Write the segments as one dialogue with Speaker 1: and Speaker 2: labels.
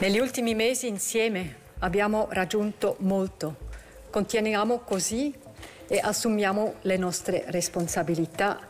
Speaker 1: Negli ultimi mesi insieme abbiamo raggiunto molto. Continuiamo così e assumiamo le nostre responsabilità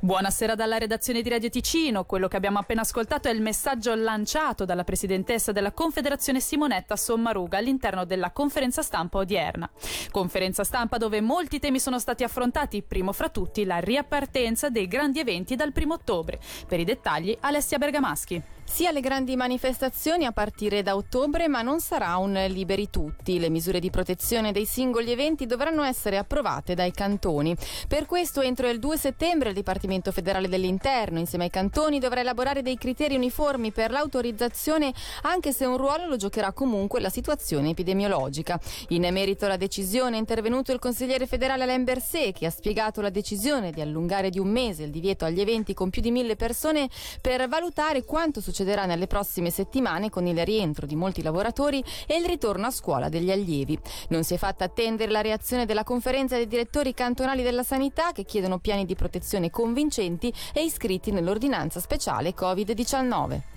Speaker 2: Buonasera dalla redazione di Radio Ticino. Quello che abbiamo appena ascoltato è il messaggio lanciato dalla presidentessa della Confederazione Simonetta Sommaruga all'interno della conferenza stampa odierna. Conferenza stampa dove molti temi sono stati affrontati, primo fra tutti la riappartenza dei grandi eventi dal primo ottobre. Per i dettagli Alessia Bergamaschi.
Speaker 3: Sia le grandi manifestazioni a partire da ottobre, ma non sarà un liberi tutti. Le misure di protezione dei singoli eventi dovranno essere approvate dai cantoni. Per questo, entro il 2 settembre, il Dipartimento federale dell'Interno, insieme ai cantoni, dovrà elaborare dei criteri uniformi per l'autorizzazione, anche se un ruolo lo giocherà comunque la situazione epidemiologica. In merito alla decisione è intervenuto il consigliere federale Alain Berset, che ha spiegato la decisione di allungare di un mese il divieto agli eventi con più di mille persone per valutare quanto succederà succederà nelle prossime settimane con il rientro di molti lavoratori e il ritorno a scuola degli allievi. Non si è fatta attendere la reazione della conferenza dei direttori cantonali della sanità che chiedono piani di protezione convincenti e iscritti nell'ordinanza speciale Covid-19.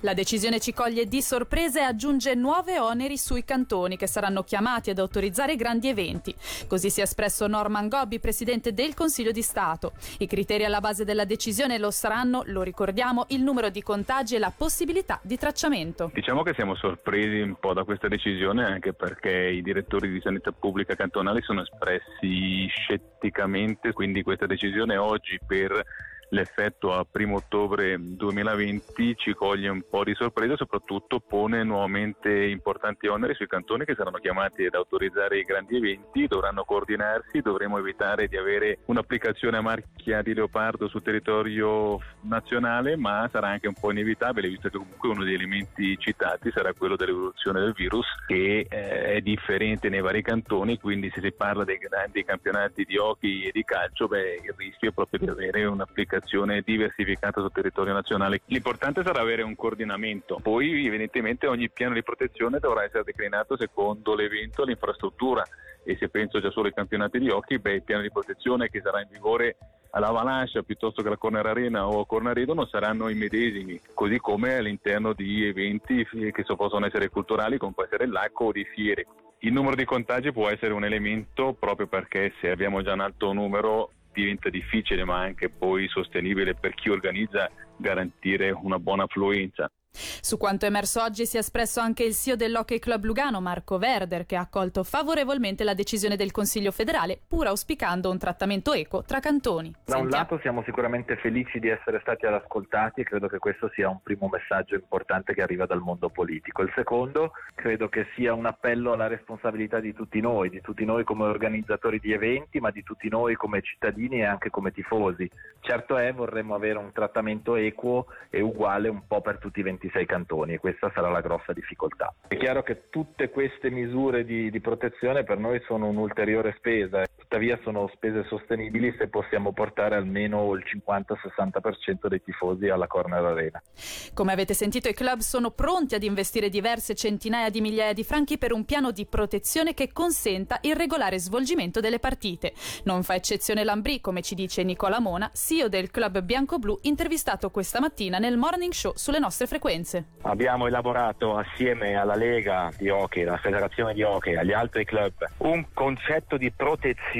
Speaker 2: La decisione ci coglie di sorpresa e aggiunge nuove oneri sui cantoni che saranno chiamati ad autorizzare grandi eventi. Così si è espresso Norman Gobbi, presidente del Consiglio di Stato. I criteri alla base della decisione lo saranno, lo ricordiamo, il numero di contagi e la possibilità di tracciamento.
Speaker 4: Diciamo che siamo sorpresi un po' da questa decisione anche perché i direttori di sanità pubblica cantonali sono espressi scetticamente, quindi questa decisione oggi per l'effetto a primo ottobre 2020 ci coglie un po' di sorpresa, soprattutto pone nuovamente importanti oneri sui cantoni che saranno chiamati ad autorizzare i grandi eventi, dovranno coordinarsi, dovremo evitare di avere un'applicazione a marchia di leopardo sul territorio nazionale, ma sarà anche un po' inevitabile, visto che comunque uno degli elementi citati sarà quello dell'evoluzione del virus, che eh, è differente nei vari cantoni, quindi se si parla dei grandi campionati di hockey e di calcio, beh, il rischio è proprio di avere un'applicazione comunicazione diversificata sul territorio nazionale. L'importante sarà avere un coordinamento, poi evidentemente ogni piano di protezione dovrà essere declinato secondo l'evento l'infrastruttura e se penso già solo ai campionati di hockey, beh, il piano di protezione che sarà in vigore all'Avalanche piuttosto che alla Corner Arena o a Cornaredo non saranno i medesimi, così come all'interno di eventi che possono essere culturali come può essere l'acqua o di fiere. Il numero di contagi può essere un elemento proprio perché se abbiamo già un alto numero diventa difficile ma anche poi sostenibile per chi organizza garantire una buona affluenza.
Speaker 2: Su quanto emerso oggi si è espresso anche il CEO dell'Hockey Club Lugano, Marco Verder, che ha accolto favorevolmente la decisione del Consiglio federale, pur auspicando un trattamento eco tra cantoni.
Speaker 5: Da un lato siamo sicuramente felici di essere stati ascoltati e credo che questo sia un primo messaggio importante che arriva dal mondo politico. Il secondo credo che sia un appello alla responsabilità di tutti noi, di tutti noi come organizzatori di eventi, ma di tutti noi come cittadini e anche come tifosi. Certo è, vorremmo avere un trattamento equo e uguale un po' per tutti i 26 cantoni e questa sarà la grossa difficoltà. È chiaro che tutte queste misure di, di protezione per noi sono un'ulteriore spesa, tuttavia sono spese sostenibili se possiamo portare almeno il 50-60% dei tifosi alla Corner Arena.
Speaker 2: Come avete sentito i club sono pronti ad investire diverse centinaia di migliaia di franchi per un piano di protezione che consenta il regolare svolgimento delle partite. Non fa eccezione Lambri, come ci dice Nicola Mona, CEO del club bianco-blu, intervistato questa mattina nel morning show sulle nostre frequenze.
Speaker 6: Abbiamo elaborato assieme alla Lega di Hockey, alla Federazione di Hockey, agli altri club, un concetto di protezione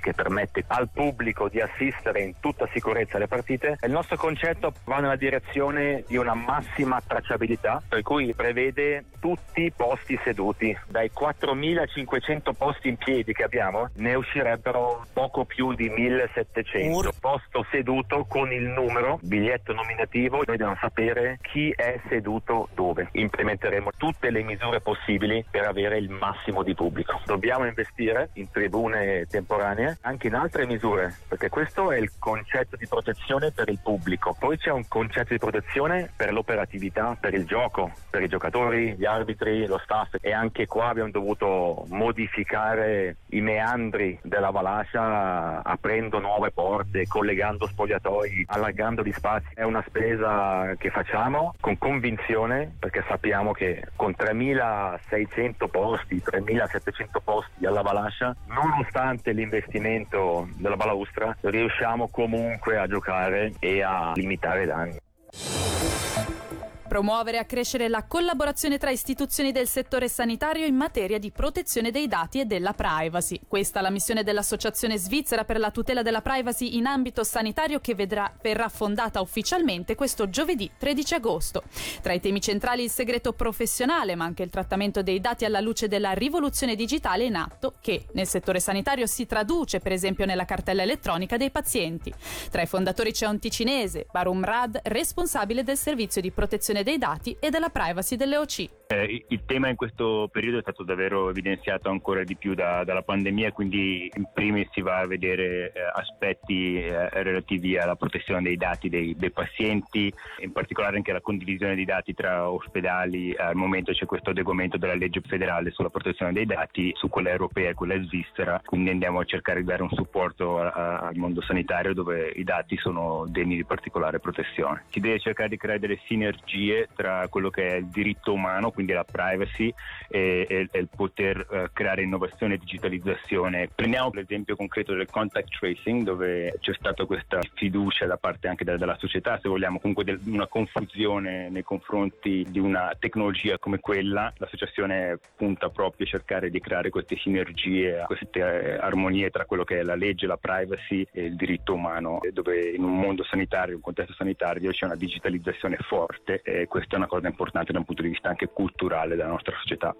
Speaker 6: che permette al pubblico di assistere in tutta sicurezza alle partite. Il nostro concetto va nella direzione di una massima tracciabilità, per cui prevede tutti i posti seduti. Dai 4.500 posti in piedi che abbiamo, ne uscirebbero poco più di 1.700. Posto seduto con il numero, biglietto nominativo, noi dobbiamo sapere chi è seduto dove. Implementeremo tutte le misure possibili per avere il massimo di pubblico. Dobbiamo investire in tribune temporanee, anche in altre misure, perché questo è il concetto di protezione per il pubblico. Poi c'è un concetto di protezione per l'operatività, per il gioco, per i giocatori, gli arbitri, lo staff e anche qua abbiamo dovuto modificare i meandri della Valascia aprendo nuove porte, collegando spogliatoi, allargando gli spazi. È una spesa che facciamo con convinzione perché sappiamo che con 3600 posti, 3700 posti alla Valascia, nonostante l'investimento della balaustra, riusciamo comunque a giocare e a limitare i danni.
Speaker 2: Promuovere e accrescere la collaborazione tra istituzioni del settore sanitario in materia di protezione dei dati e della privacy. Questa è la missione dell'Associazione svizzera per la tutela della privacy in ambito sanitario che vedrà, verrà fondata ufficialmente questo giovedì 13 agosto. Tra i temi centrali il segreto professionale, ma anche il trattamento dei dati alla luce della rivoluzione digitale in atto che nel settore sanitario si traduce per esempio nella cartella elettronica dei pazienti. Tra i fondatori c'è un ticinese, Barum Rad, responsabile del servizio di protezione dei dati e della privacy delle OC.
Speaker 7: Eh, il tema in questo periodo è stato davvero evidenziato ancora di più da, dalla pandemia, quindi in primis si va a vedere eh, aspetti eh, relativi alla protezione dei dati dei, dei, pazienti, in particolare anche la condivisione dei dati tra ospedali. Al momento c'è questo adeguamento della legge federale sulla protezione dei dati, su quella europea e quella svizzera, quindi andiamo a cercare di dare un supporto a, a, al mondo sanitario dove i dati sono degni di particolare protezione. Si deve cercare di creare delle sinergie tra quello che è il diritto umano, quindi la privacy e, e, e il poter uh, creare innovazione e digitalizzazione. Prendiamo l'esempio concreto del contact tracing dove c'è stata questa fiducia da parte anche della, della società, se vogliamo, comunque del, una confusione nei confronti di una tecnologia come quella. L'associazione punta proprio a cercare di creare queste sinergie, queste eh, armonie tra quello che è la legge, la privacy e il diritto umano, dove in un mondo sanitario, in un contesto sanitario c'è una digitalizzazione forte e questa è una cosa importante da un punto di vista anche culturale culturale della nostra società.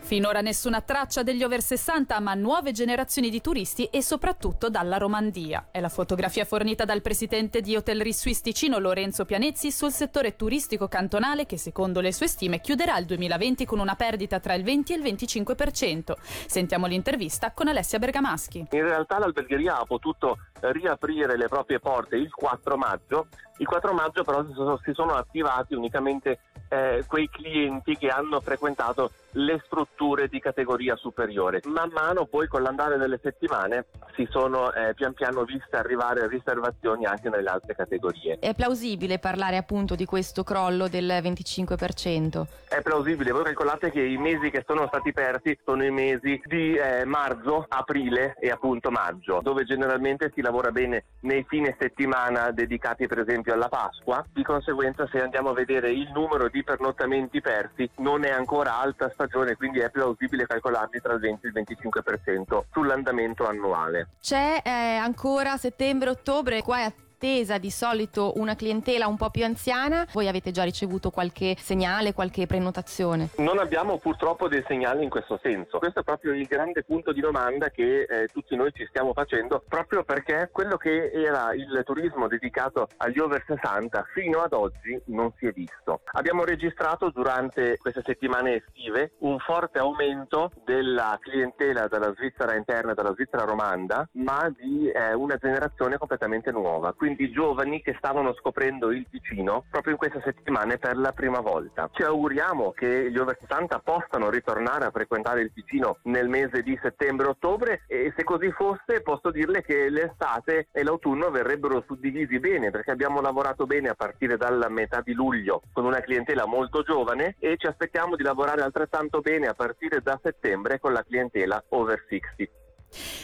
Speaker 2: Finora nessuna traccia degli over 60, ma nuove generazioni di turisti e soprattutto dalla Romandia. È la fotografia fornita dal presidente di Hotellerie Suisse Ticino Lorenzo Pianezzi sul settore turistico cantonale che secondo le sue stime chiuderà il 2020 con una perdita tra il 20 e il 25%. Sentiamo l'intervista con Alessia Bergamaschi.
Speaker 8: In realtà l'albergheria ha potuto riaprire le proprie porte il 4 maggio. Il 4 maggio però si sono attivati unicamente eh, quei clienti che hanno frequentato le strutture di categoria superiore. Man mano poi con l'andare delle settimane si sono eh, pian piano viste arrivare riservazioni anche nelle altre categorie.
Speaker 3: È plausibile parlare appunto di questo crollo del 25%?
Speaker 8: È plausibile, voi calcolate che i mesi che sono stati persi sono i mesi di eh, marzo, aprile e appunto maggio, dove generalmente si lavora bene nei fine settimana dedicati per esempio alla Pasqua, di conseguenza se andiamo a vedere il numero di pernottamenti persi non è ancora alta stagione, quindi è plausibile calcolarli tra il 20 e il 25% sull'andamento annuale.
Speaker 3: C'è eh, ancora settembre-ottobre, qua è attesa di solito una clientela un po' più anziana. Voi avete già ricevuto qualche segnale, qualche prenotazione?
Speaker 8: Non abbiamo purtroppo dei segnali in questo senso. Questo è proprio il grande punto di domanda che eh, tutti noi ci stiamo facendo, proprio perché quello che era il turismo dedicato agli over 60 fino ad oggi non si è visto. Abbiamo registrato durante queste settimane estive un forte aumento della clientela dalla Svizzera interna dalla Svizzera romanda, ma di eh, una generazione completamente nuova. Quindi giovani che stavano scoprendo il Ticino proprio in queste settimane per la prima volta. Ci auguriamo che gli over 60 possano ritornare a frequentare il Ticino nel mese di settembre-ottobre e se così fosse posso dirle che l'estate e l'autunno verrebbero suddivisi bene perché abbiamo lavorato bene a partire dalla metà di luglio con una clientela molto giovane e ci aspettiamo di lavorare altrettanto bene a partire da settembre con la clientela over 60.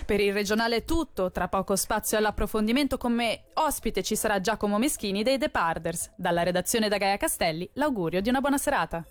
Speaker 2: Per il regionale è tutto, tra poco spazio all'approfondimento come ospite ci sarà Giacomo Meschini dei The Parders. Dalla redazione da Gaia Castelli l'augurio di una buona serata.